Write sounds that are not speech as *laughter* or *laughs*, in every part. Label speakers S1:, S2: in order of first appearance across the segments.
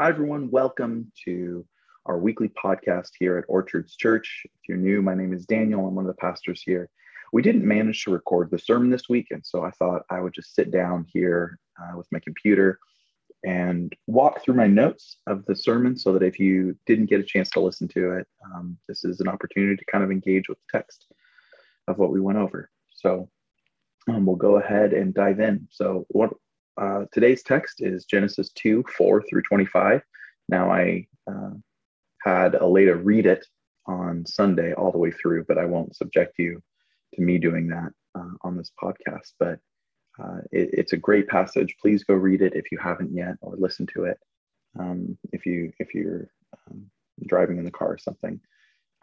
S1: Hi, everyone. Welcome to our weekly podcast here at Orchards Church. If you're new, my name is Daniel. I'm one of the pastors here. We didn't manage to record the sermon this week, and so I thought I would just sit down here uh, with my computer and walk through my notes of the sermon so that if you didn't get a chance to listen to it, um, this is an opportunity to kind of engage with the text of what we went over. So um, we'll go ahead and dive in. So, what uh, today's text is Genesis 2 4 through 25. Now, I uh, had Aleda read it on Sunday all the way through, but I won't subject you to me doing that uh, on this podcast. But uh, it, it's a great passage. Please go read it if you haven't yet, or listen to it um, if you if you're um, driving in the car or something.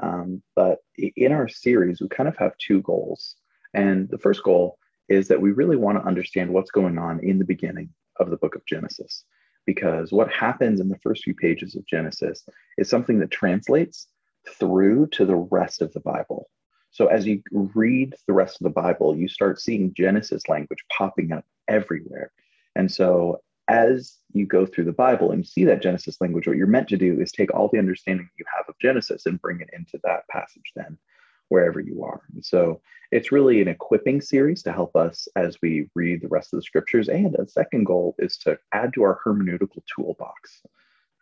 S1: Um, but in our series, we kind of have two goals, and the first goal is that we really want to understand what's going on in the beginning of the book of Genesis. Because what happens in the first few pages of Genesis is something that translates through to the rest of the Bible. So as you read the rest of the Bible, you start seeing Genesis language popping up everywhere. And so as you go through the Bible and see that Genesis language, what you're meant to do is take all the understanding you have of Genesis and bring it into that passage then wherever you are. And so it's really an equipping series to help us as we read the rest of the scriptures. And a second goal is to add to our hermeneutical toolbox.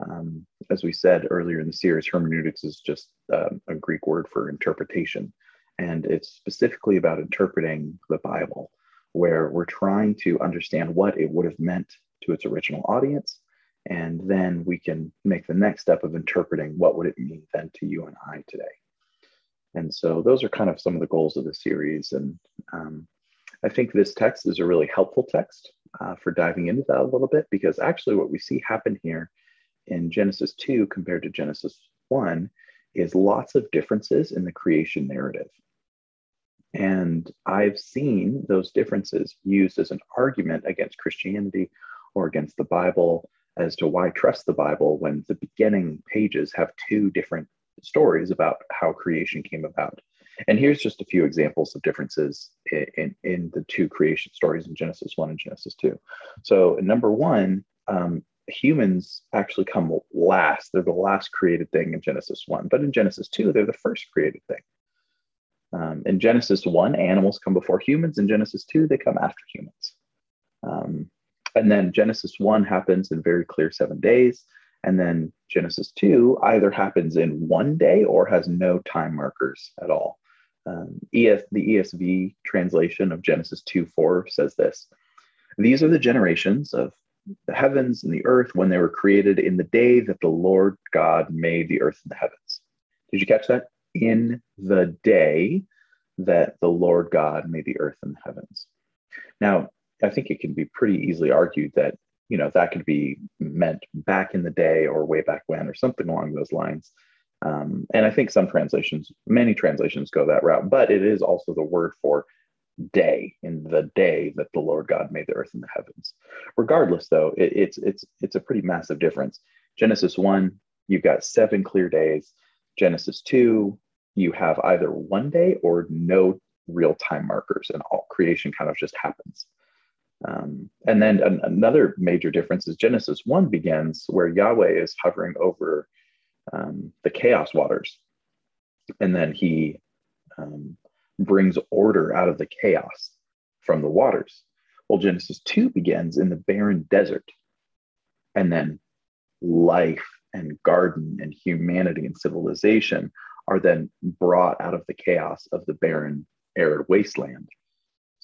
S1: Um, as we said earlier in the series, hermeneutics is just um, a Greek word for interpretation. And it's specifically about interpreting the Bible, where we're trying to understand what it would have meant to its original audience. And then we can make the next step of interpreting what would it mean then to you and I today. And so those are kind of some of the goals of the series. And um, I think this text is a really helpful text uh, for diving into that a little bit because actually what we see happen here in Genesis 2 compared to Genesis 1 is lots of differences in the creation narrative. And I've seen those differences used as an argument against Christianity or against the Bible as to why trust the Bible when the beginning pages have two different stories about how creation came about. And here's just a few examples of differences in, in, in the two creation stories in Genesis 1 and Genesis 2. So, number one, um, humans actually come last. They're the last created thing in Genesis 1. But in Genesis 2, they're the first created thing. Um, in Genesis 1, animals come before humans. In Genesis 2, they come after humans. Um, and then Genesis 1 happens in very clear seven days. And then Genesis 2 either happens in one day or has no time markers at all. Um, ES, the ESV translation of Genesis 2 4 says this These are the generations of the heavens and the earth when they were created in the day that the Lord God made the earth and the heavens. Did you catch that? In the day that the Lord God made the earth and the heavens. Now, I think it can be pretty easily argued that you know that could be meant back in the day or way back when or something along those lines. Um, and i think some translations many translations go that route but it is also the word for day in the day that the lord god made the earth and the heavens. Regardless though it, it's it's it's a pretty massive difference. Genesis 1 you've got seven clear days. Genesis 2 you have either one day or no real time markers and all creation kind of just happens um, and then an, another major difference is Genesis 1 begins where Yahweh is hovering over um, the chaos waters. And then he um, brings order out of the chaos from the waters. Well, Genesis 2 begins in the barren desert. And then life and garden and humanity and civilization are then brought out of the chaos of the barren, arid wasteland.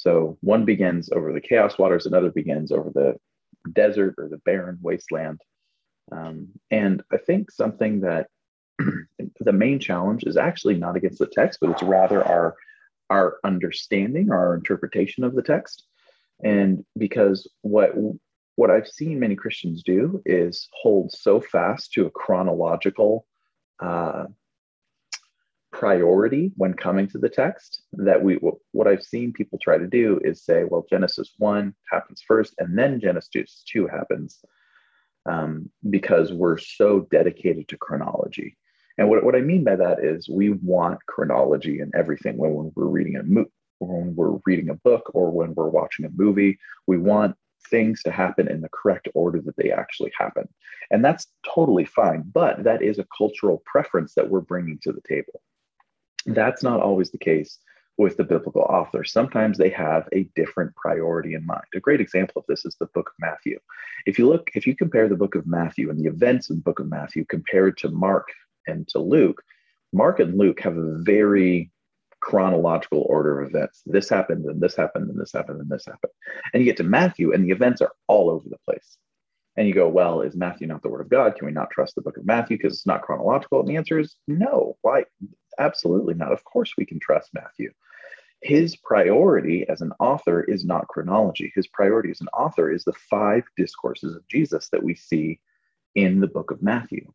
S1: So one begins over the chaos waters, another begins over the desert or the barren wasteland. Um, and I think something that *clears throat* the main challenge is actually not against the text, but it's rather our our understanding, our interpretation of the text. And because what what I've seen many Christians do is hold so fast to a chronological uh, priority when coming to the text that we what i've seen people try to do is say well genesis 1 happens first and then genesis 2 happens um, because we're so dedicated to chronology and what, what i mean by that is we want chronology in everything when, when we're reading a mo- when we're reading a book or when we're watching a movie we want things to happen in the correct order that they actually happen. And that's totally fine, but that is a cultural preference that we're bringing to the table. That's not always the case with the biblical author. Sometimes they have a different priority in mind. A great example of this is the book of Matthew. If you look, if you compare the book of Matthew and the events in the book of Matthew compared to Mark and to Luke, Mark and Luke have a very chronological order of events. This happened, and this happened, and this happened, and this happened. And you get to Matthew, and the events are all over the place. And you go, well, is Matthew not the word of God? Can we not trust the book of Matthew because it's not chronological? And the answer is no. Why? Absolutely not. Of course, we can trust Matthew. His priority as an author is not chronology. His priority as an author is the five discourses of Jesus that we see in the book of Matthew.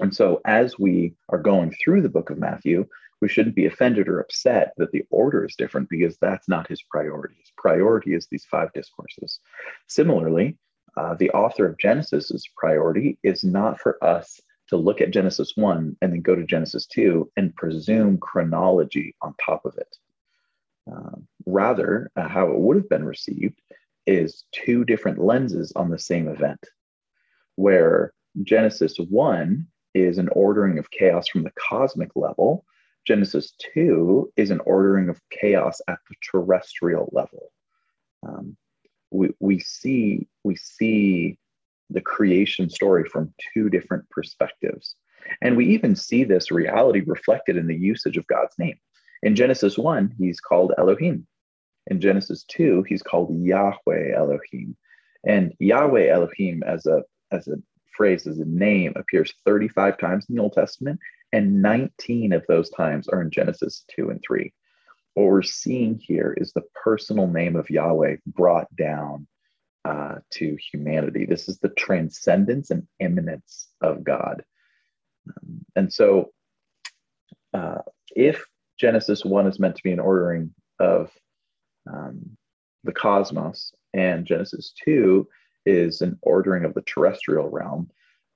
S1: And so, as we are going through the book of Matthew, we shouldn't be offended or upset that the order is different because that's not his priority. His priority is these five discourses. Similarly, uh, the author of Genesis's priority is not for us to look at Genesis 1 and then go to Genesis 2 and presume chronology on top of it. Uh, rather, uh, how it would have been received is two different lenses on the same event, where Genesis 1 is an ordering of chaos from the cosmic level, Genesis 2 is an ordering of chaos at the terrestrial level. Um, we, we see we see the creation story from two different perspectives. And we even see this reality reflected in the usage of God's name. In Genesis 1, he's called Elohim. In Genesis 2, he's called Yahweh Elohim. And Yahweh Elohim as a as a phrase, as a name, appears 35 times in the Old Testament and 19 of those times are in Genesis 2 and 3. What we're seeing here is the personal name of Yahweh brought down uh, to humanity. This is the transcendence and immanence of God. Um, and so, uh, if Genesis 1 is meant to be an ordering of um, the cosmos, and Genesis 2 is an ordering of the terrestrial realm,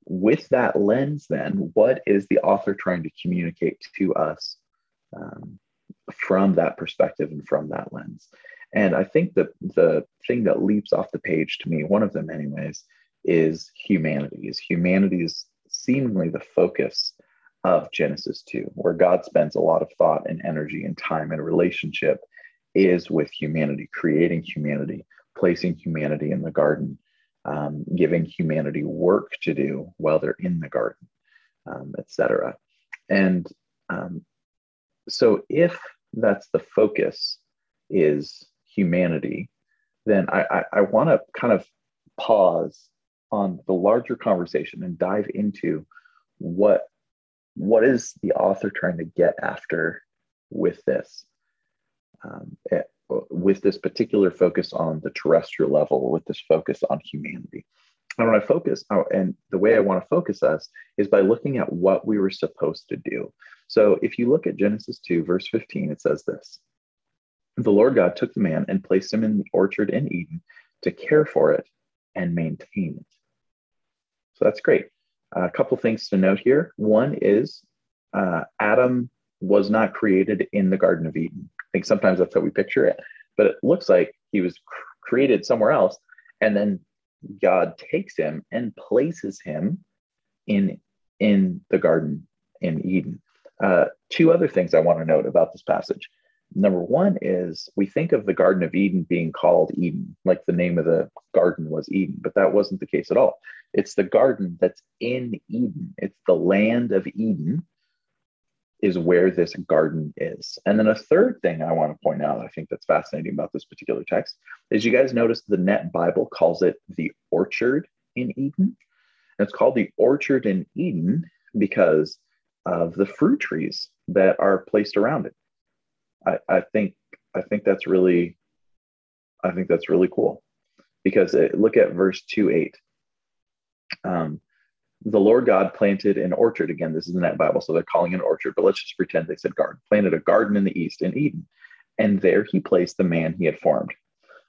S1: with that lens, then, what is the author trying to communicate to us um, from that perspective and from that lens? And I think that the thing that leaps off the page to me, one of them, anyways, is humanity. Is humanity is seemingly the focus of Genesis 2, where God spends a lot of thought and energy and time and relationship is with humanity, creating humanity, placing humanity in the garden, um, giving humanity work to do while they're in the garden, um, etc. And um, so, if that's the focus is humanity, then I, I, I want to kind of pause on the larger conversation and dive into what what is the author trying to get after with this. Um, it, with this particular focus on the terrestrial level, with this focus on humanity. And when I focus, oh, and the way I want to focus us is by looking at what we were supposed to do. So if you look at Genesis 2, verse 15, it says this The Lord God took the man and placed him in the orchard in Eden to care for it and maintain it. So that's great. Uh, a couple things to note here. One is uh, Adam was not created in the Garden of Eden I think sometimes that's how we picture it. But it looks like he was cr- created somewhere else, and then God takes him and places him in in the garden in Eden. Uh, two other things I want to note about this passage. Number one is we think of the Garden of Eden being called Eden, like the name of the garden was Eden, but that wasn't the case at all. It's the garden that's in Eden. It's the land of Eden is where this garden is. And then a third thing I want to point out, I think that's fascinating about this particular text, is you guys notice the Net Bible calls it the orchard in Eden. And it's called the orchard in Eden because of the fruit trees that are placed around it. I, I think I think that's really I think that's really cool because it, look at verse 2 8. Um, the Lord God planted an orchard. Again, this is the Net Bible, so they're calling it an orchard, but let's just pretend they said garden. Planted a garden in the east in Eden. And there he placed the man he had formed.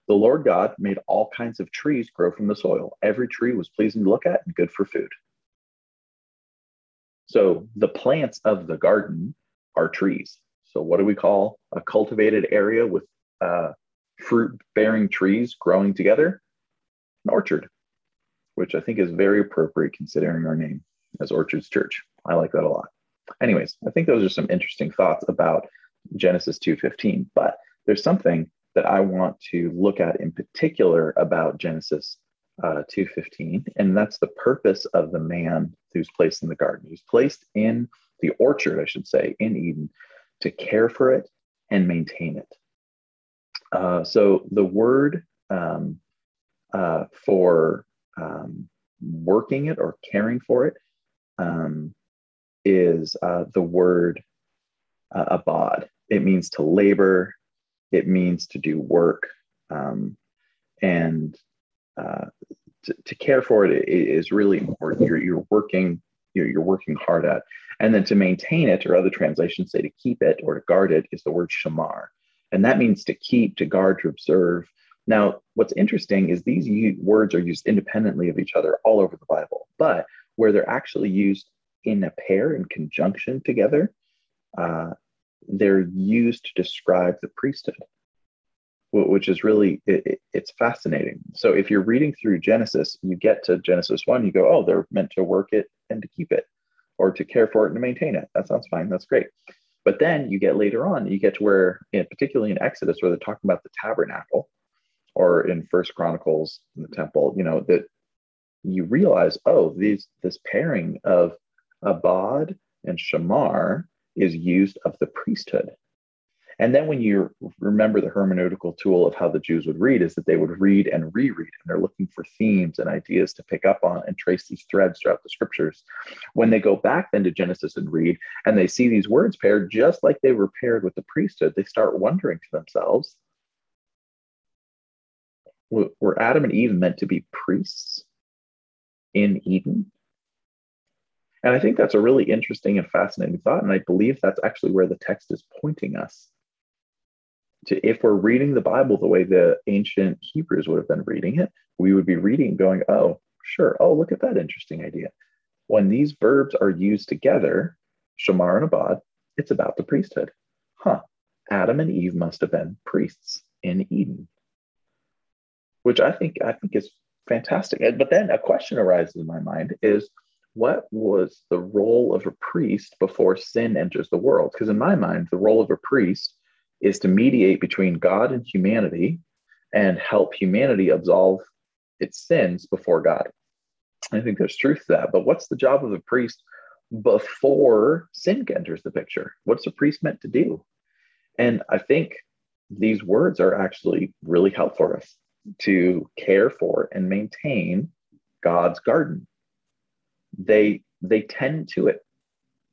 S1: The Lord God made all kinds of trees grow from the soil. Every tree was pleasing to look at and good for food. So the plants of the garden are trees. So, what do we call a cultivated area with uh, fruit bearing trees growing together? an orchard, which I think is very appropriate considering our name as Orchards Church. I like that a lot. Anyways, I think those are some interesting thoughts about Genesis 2:15, but there's something that I want to look at in particular about Genesis uh, 2:15, and that's the purpose of the man who's placed in the garden. He's placed in the orchard, I should say, in Eden, to care for it and maintain it. Uh, so the word um, uh, for um, working it or caring for it um, is uh, the word uh, abad. It means to labor, it means to do work, um, and uh, to, to, care for it is really important. You're, you're working, you're, you're working hard at, and then to maintain it, or other translations say to keep it or to guard it, is the word shamar, and that means to keep, to guard, to observe. Now, what's interesting is these words are used independently of each other all over the Bible, but where they're actually used in a pair in conjunction together, uh, they're used to describe the priesthood, which is really it, it's fascinating. So if you're reading through Genesis, you get to Genesis one, you go, oh, they're meant to work it and to keep it, or to care for it and to maintain it. That sounds fine. That's great. But then you get later on, you get to where, particularly in Exodus, where they're talking about the tabernacle, or in First Chronicles, in the temple, you know that you realize, oh, these this pairing of Abad and Shamar is used of the priesthood. And then when you remember the hermeneutical tool of how the Jews would read, is that they would read and reread, and they're looking for themes and ideas to pick up on and trace these threads throughout the scriptures. When they go back then to Genesis and read, and they see these words paired just like they were paired with the priesthood, they start wondering to themselves, were Adam and Eve meant to be priests in Eden? And I think that's a really interesting and fascinating thought. And I believe that's actually where the text is pointing us to. If we're reading the Bible the way the ancient Hebrews would have been reading it, we would be reading going, oh, sure. Oh, look at that interesting idea. When these verbs are used together, Shamar and Abad, it's about the priesthood. Huh. Adam and Eve must have been priests in Eden, which I think I think is fantastic. But then a question arises in my mind is what was the role of a priest before sin enters the world? Because in my mind, the role of a priest is to mediate between God and humanity and help humanity absolve its sins before God. I think there's truth to that. But what's the job of a priest before sin enters the picture? What's a priest meant to do? And I think these words are actually really helpful for us to care for and maintain God's garden they they tend to it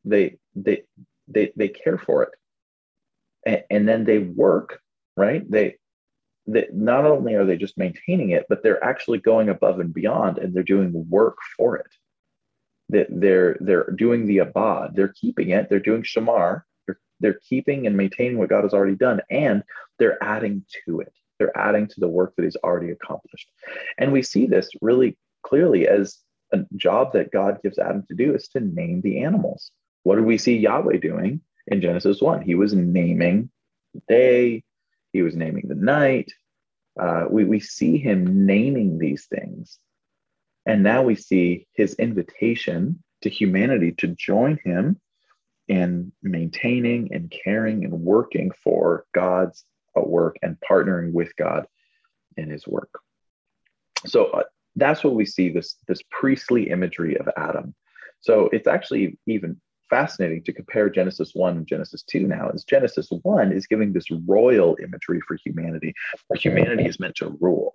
S1: they they they, they care for it and, then they work right? They that not only are they just maintaining it but they're actually going above and beyond and they're doing work for it. That they're they're doing the abad. They're keeping it. They're doing shamar. They're, they're keeping and maintaining what god has already done and they're adding to it. They're adding to the work that he's already accomplished. And we see this really clearly as a job that God gives Adam to do is to name the animals. What did we see Yahweh doing in Genesis 1? He was naming the day, he was naming the night. Uh, we, we see him naming these things. And now we see his invitation to humanity to join him in maintaining and caring and working for God's work and partnering with God in his work. So, uh, that's what we see this this priestly imagery of Adam. So it's actually even fascinating to compare Genesis 1 and Genesis 2 now, is Genesis 1 is giving this royal imagery for humanity, where humanity is meant to rule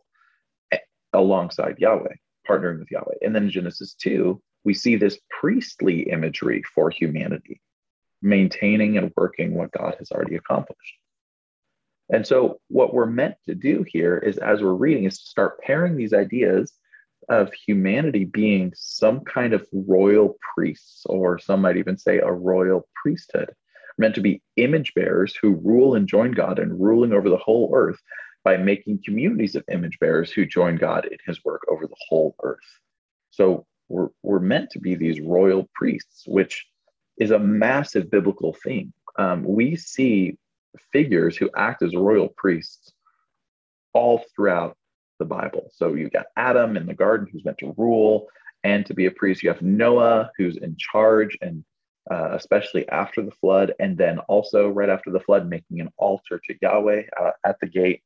S1: eh, alongside Yahweh, partnering with Yahweh. And then in Genesis 2, we see this priestly imagery for humanity, maintaining and working what God has already accomplished. And so, what we're meant to do here is, as we're reading, is to start pairing these ideas of humanity being some kind of royal priests, or some might even say a royal priesthood, meant to be image bearers who rule and join God and ruling over the whole earth by making communities of image bearers who join God in his work over the whole earth. So we're, we're meant to be these royal priests, which is a massive biblical theme. Um, we see figures who act as royal priests all throughout the Bible. So you got Adam in the garden who's meant to rule and to be a priest. You have Noah who's in charge and uh, especially after the flood, and then also right after the flood, making an altar to Yahweh uh, at the gate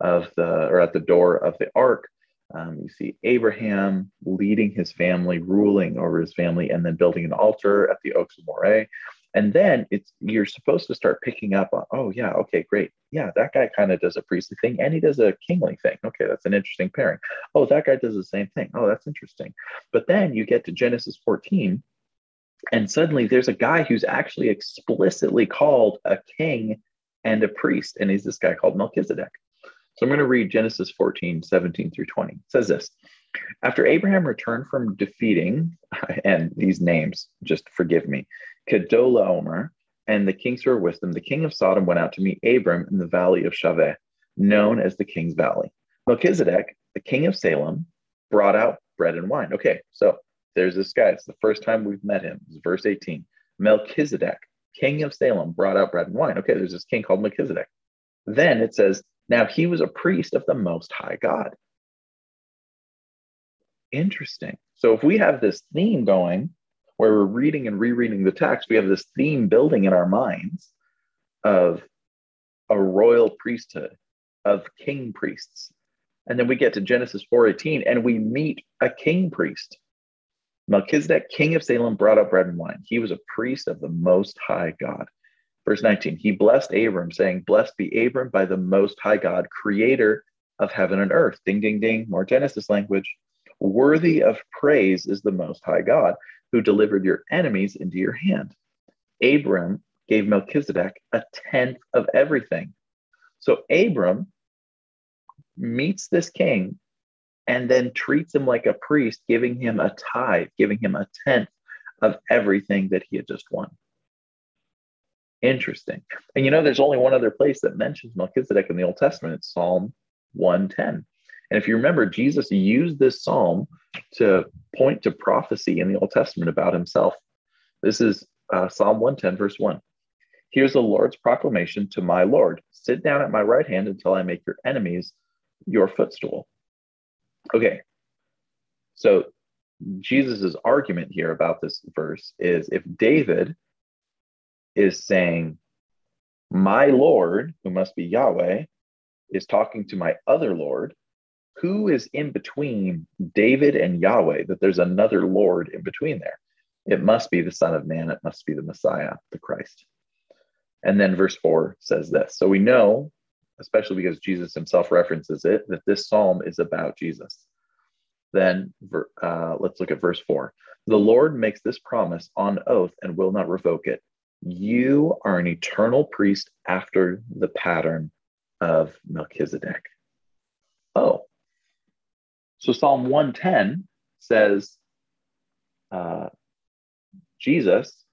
S1: of the or at the door of the ark. Um, you see Abraham leading his family, ruling over his family, and then building an altar at the Oaks of Moreh. And then it's you're supposed to start picking up on, oh yeah, okay, great. Yeah, that guy kind of does a priestly thing and he does a kingly thing. Okay, that's an interesting pairing. Oh, that guy does the same thing. Oh, that's interesting. But then you get to Genesis 14, and suddenly there's a guy who's actually explicitly called a king and a priest, and he's this guy called Melchizedek. So I'm going to read Genesis 14, 17 through 20. It says this After Abraham returned from defeating, *laughs* and these names, just forgive me, Kedorlaomer and the kings who were with them, the king of Sodom went out to meet Abram in the valley of Shaveh, known as the King's Valley. Melchizedek, the king of Salem, brought out bread and wine. Okay, so there's this guy. It's the first time we've met him. It's verse 18. Melchizedek, king of Salem, brought out bread and wine. Okay, there's this king called Melchizedek. Then it says, now he was a priest of the Most High God. Interesting. So if we have this theme going, where we're reading and rereading the text, we have this theme building in our minds of a royal priesthood, of king priests. And then we get to Genesis 4:18 and we meet a king priest. Melchizedek, king of Salem, brought up bread and wine. He was a priest of the most high God. Verse 19, he blessed Abram, saying, Blessed be Abram by the most high God, creator of heaven and earth. Ding, ding, ding, more Genesis language. Worthy of praise is the most high God who delivered your enemies into your hand. Abram gave Melchizedek a tenth of everything. So Abram meets this king and then treats him like a priest, giving him a tithe, giving him a tenth of everything that he had just won. Interesting. And you know, there's only one other place that mentions Melchizedek in the Old Testament. It's Psalm 110. And if you remember, Jesus used this psalm to point to prophecy in the Old Testament about himself. This is uh, Psalm 110, verse 1. Here's the Lord's proclamation to my Lord Sit down at my right hand until I make your enemies your footstool. Okay, so Jesus' argument here about this verse is if David is saying, My Lord, who must be Yahweh, is talking to my other Lord, who is in between David and Yahweh, that there's another Lord in between there. It must be the Son of Man, it must be the Messiah, the Christ. And then verse 4 says this. So we know, especially because Jesus himself references it, that this psalm is about Jesus. Then uh, let's look at verse 4. The Lord makes this promise on oath and will not revoke it. You are an eternal priest after the pattern of Melchizedek. Oh, so Psalm 110 says uh, Jesus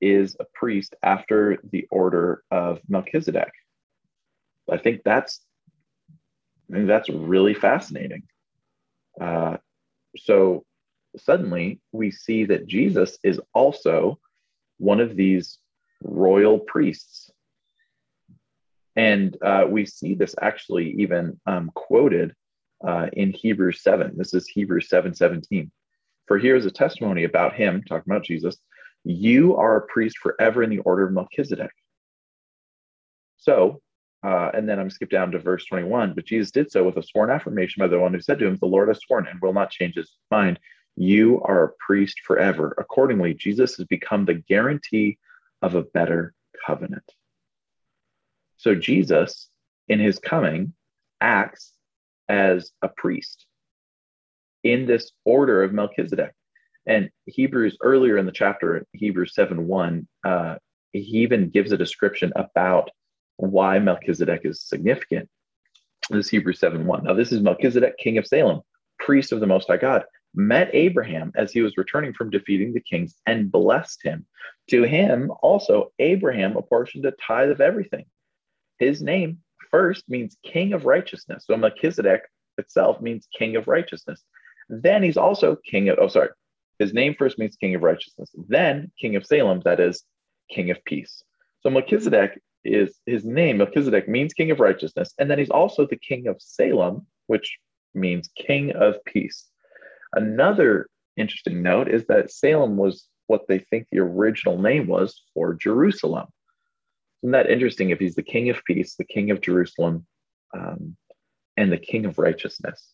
S1: is a priest after the order of Melchizedek. I think that's I think that's really fascinating. Uh, so suddenly we see that Jesus is also one of these royal priests. And uh, we see this actually even um, quoted uh, in Hebrews 7. This is Hebrews 7 17. For here is a testimony about him, talking about Jesus. You are a priest forever in the order of Melchizedek. So, uh, and then I'm skip down to verse 21. But Jesus did so with a sworn affirmation by the one who said to him, The Lord has sworn and will not change his mind. You are a priest forever. Accordingly, Jesus has become the guarantee of a better covenant. So, Jesus, in his coming, acts as a priest in this order of Melchizedek. And Hebrews, earlier in the chapter, Hebrews 7 1, uh, he even gives a description about why Melchizedek is significant. This is Hebrews 7 1. Now, this is Melchizedek, king of Salem, priest of the Most High God, met Abraham as he was returning from defeating the kings and blessed him. To him also, Abraham apportioned a tithe of everything. His name first means king of righteousness. So Melchizedek itself means king of righteousness. Then he's also king of, oh, sorry, his name first means king of righteousness, then king of Salem, that is king of peace. So Melchizedek is his name, Melchizedek means king of righteousness, and then he's also the king of Salem, which means king of peace. Another interesting note is that Salem was what they think the original name was for Jerusalem. Isn't that interesting? If he's the king of peace, the king of Jerusalem, um, and the king of righteousness,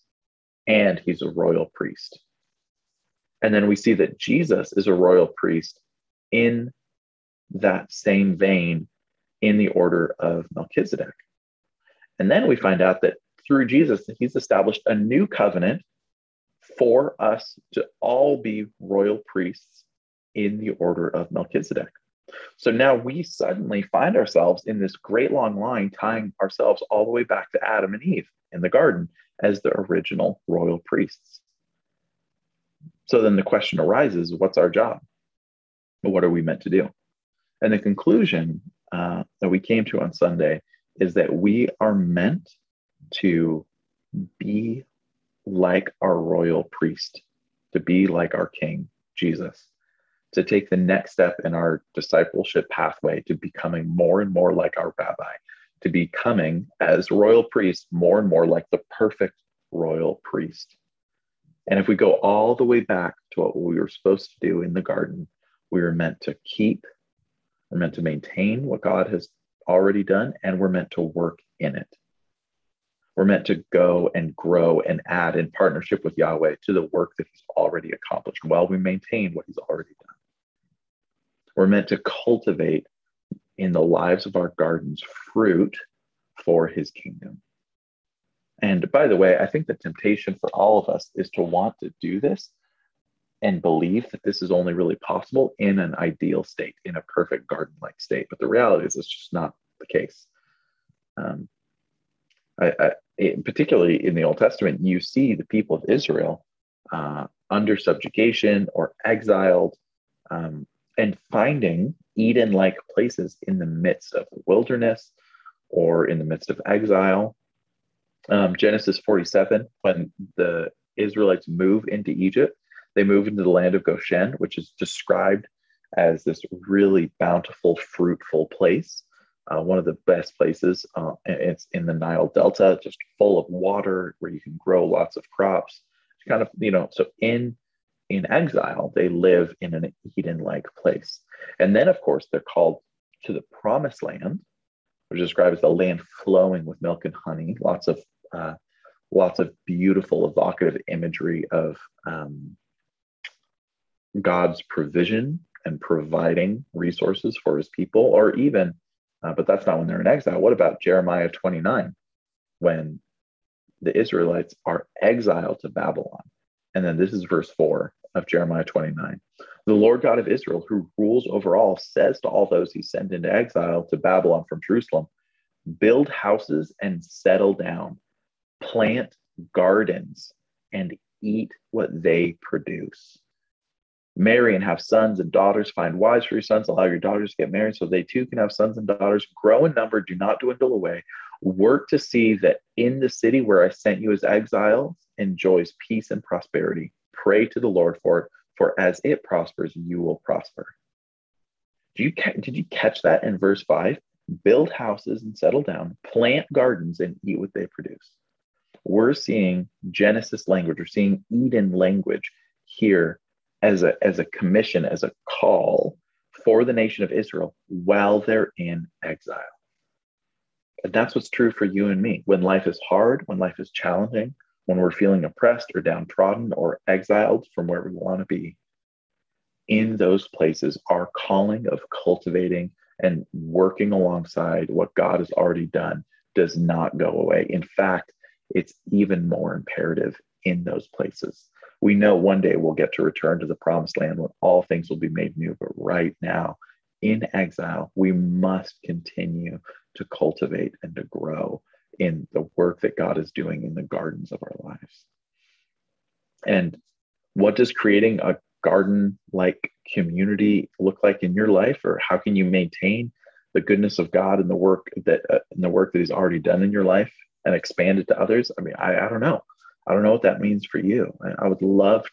S1: and he's a royal priest. And then we see that Jesus is a royal priest in that same vein in the order of Melchizedek. And then we find out that through Jesus, he's established a new covenant for us to all be royal priests in the order of Melchizedek. So now we suddenly find ourselves in this great long line, tying ourselves all the way back to Adam and Eve in the garden as the original royal priests. So then the question arises what's our job? What are we meant to do? And the conclusion uh, that we came to on Sunday is that we are meant to be like our royal priest, to be like our king, Jesus, to take the next step in our discipleship pathway to becoming more and more like our rabbi, to becoming, as royal priests, more and more like the perfect royal priest. And if we go all the way back to what we were supposed to do in the garden, we were meant to keep, we're meant to maintain what God has already done, and we're meant to work in it. We're meant to go and grow and add in partnership with Yahweh to the work that He's already accomplished while we maintain what He's already done. We're meant to cultivate in the lives of our gardens fruit for His kingdom. And by the way, I think the temptation for all of us is to want to do this and believe that this is only really possible in an ideal state, in a perfect garden like state. But the reality is, it's just not the case. Um, I, I, it, particularly in the Old Testament, you see the people of Israel uh, under subjugation or exiled um, and finding Eden like places in the midst of the wilderness or in the midst of exile. Um, Genesis 47, when the Israelites move into Egypt, they move into the land of Goshen, which is described as this really bountiful, fruitful place uh, one of the best places. Uh, it's in the Nile Delta, just full of water where you can grow lots of crops. It's kind of, you know, so in in exile, they live in an Eden-like place. And then, of course, they're called to the promised land, which is described as the land flowing with milk and honey. Lots of uh, lots of beautiful, evocative imagery of um, God's provision and providing resources for his people, or even uh, but that's not when they're in exile. What about Jeremiah 29, when the Israelites are exiled to Babylon? And then this is verse 4 of Jeremiah 29. The Lord God of Israel, who rules over all, says to all those he sent into exile to Babylon from Jerusalem build houses and settle down, plant gardens and eat what they produce marry and have sons and daughters. Find wives for your sons. Allow your daughters to get married so they too can have sons and daughters. Grow in number. Do not dwindle away. Work to see that in the city where I sent you as exiles enjoys peace and prosperity. Pray to the Lord for it, for as it prospers, you will prosper. Did you, did you catch that in verse 5? Build houses and settle down, plant gardens and eat what they produce. We're seeing Genesis language, we're seeing Eden language here as a as a commission, as a call for the nation of Israel while they're in exile. And that's what's true for you and me. When life is hard, when life is challenging, when we're feeling oppressed or downtrodden or exiled from where we want to be, in those places, our calling of cultivating and working alongside what God has already done does not go away. In fact, it's even more imperative in those places we know one day we'll get to return to the promised land when all things will be made new. But right now, in exile, we must continue to cultivate and to grow in the work that God is doing in the gardens of our lives. And what does creating a garden like community look like in your life or how can you maintain the goodness of God and the work that uh, the work that he's already done in your life and expand it to others? I mean, I, I don't know. I don't know what that means for you. I would love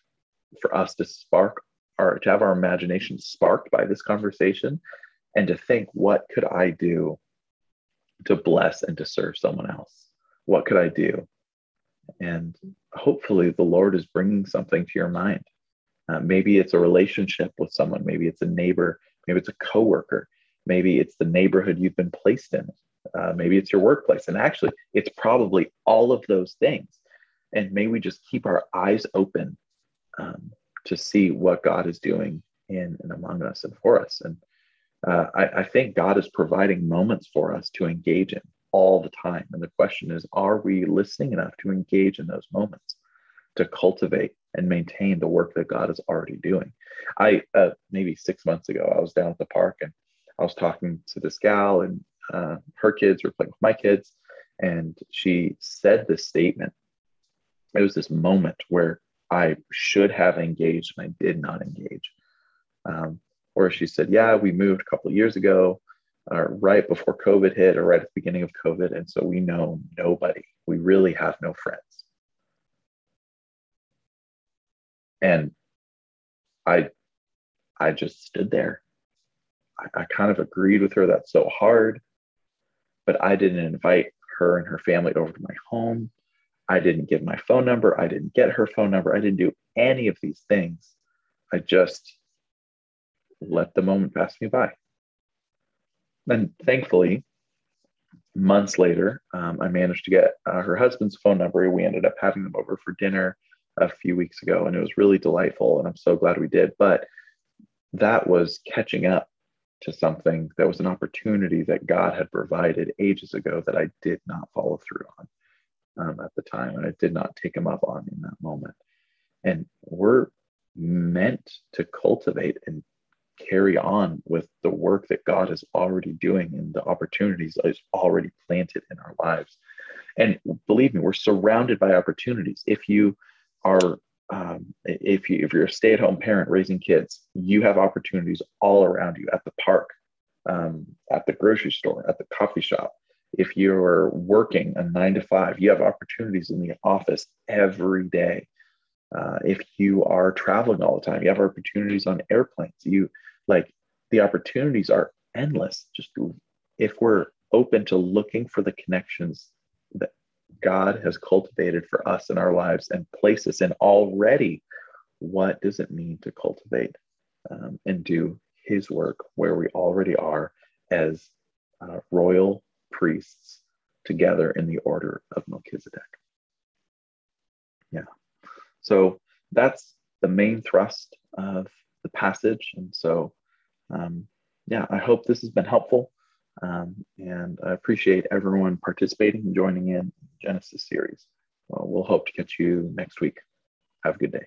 S1: for us to spark our to have our imagination sparked by this conversation and to think, what could I do to bless and to serve someone else? What could I do? And hopefully, the Lord is bringing something to your mind. Uh, maybe it's a relationship with someone, maybe it's a neighbor, maybe it's a coworker, maybe it's the neighborhood you've been placed in, uh, maybe it's your workplace. And actually, it's probably all of those things. And may we just keep our eyes open um, to see what God is doing in and among us and for us. And uh, I, I think God is providing moments for us to engage in all the time. And the question is, are we listening enough to engage in those moments, to cultivate and maintain the work that God is already doing? I, uh, maybe six months ago, I was down at the park and I was talking to this gal, and uh, her kids were playing with my kids. And she said this statement. It was this moment where I should have engaged and I did not engage. Um, where she said, Yeah, we moved a couple years ago uh, right before COVID hit or right at the beginning of COVID. And so we know nobody. We really have no friends. And I, I just stood there. I, I kind of agreed with her. That's so hard. But I didn't invite her and her family over to my home. I didn't give my phone number. I didn't get her phone number. I didn't do any of these things. I just let the moment pass me by. And thankfully, months later, um, I managed to get uh, her husband's phone number. We ended up having them over for dinner a few weeks ago, and it was really delightful. And I'm so glad we did. But that was catching up to something that was an opportunity that God had provided ages ago that I did not follow through on um, at the time, and I did not take him up on in that moment. And we're meant to cultivate and carry on with the work that God is already doing and the opportunities that He's already planted in our lives. And believe me, we're surrounded by opportunities. If you are um, if you if you're a stay-at-home parent raising kids, you have opportunities all around you at the park, um, at the grocery store, at the coffee shop. If you're working a nine to five, you have opportunities in the office every day. Uh, if you are traveling all the time, you have opportunities on airplanes. You like the opportunities are endless. Just if we're open to looking for the connections that God has cultivated for us in our lives and placed us in already, what does it mean to cultivate um, and do His work where we already are as uh, royal priests together in the order of Melchizedek? Yeah. So that's the main thrust of the passage. And so um, yeah, I hope this has been helpful. Um, and I appreciate everyone participating and joining in Genesis series. Well, we'll hope to catch you next week. Have a good day.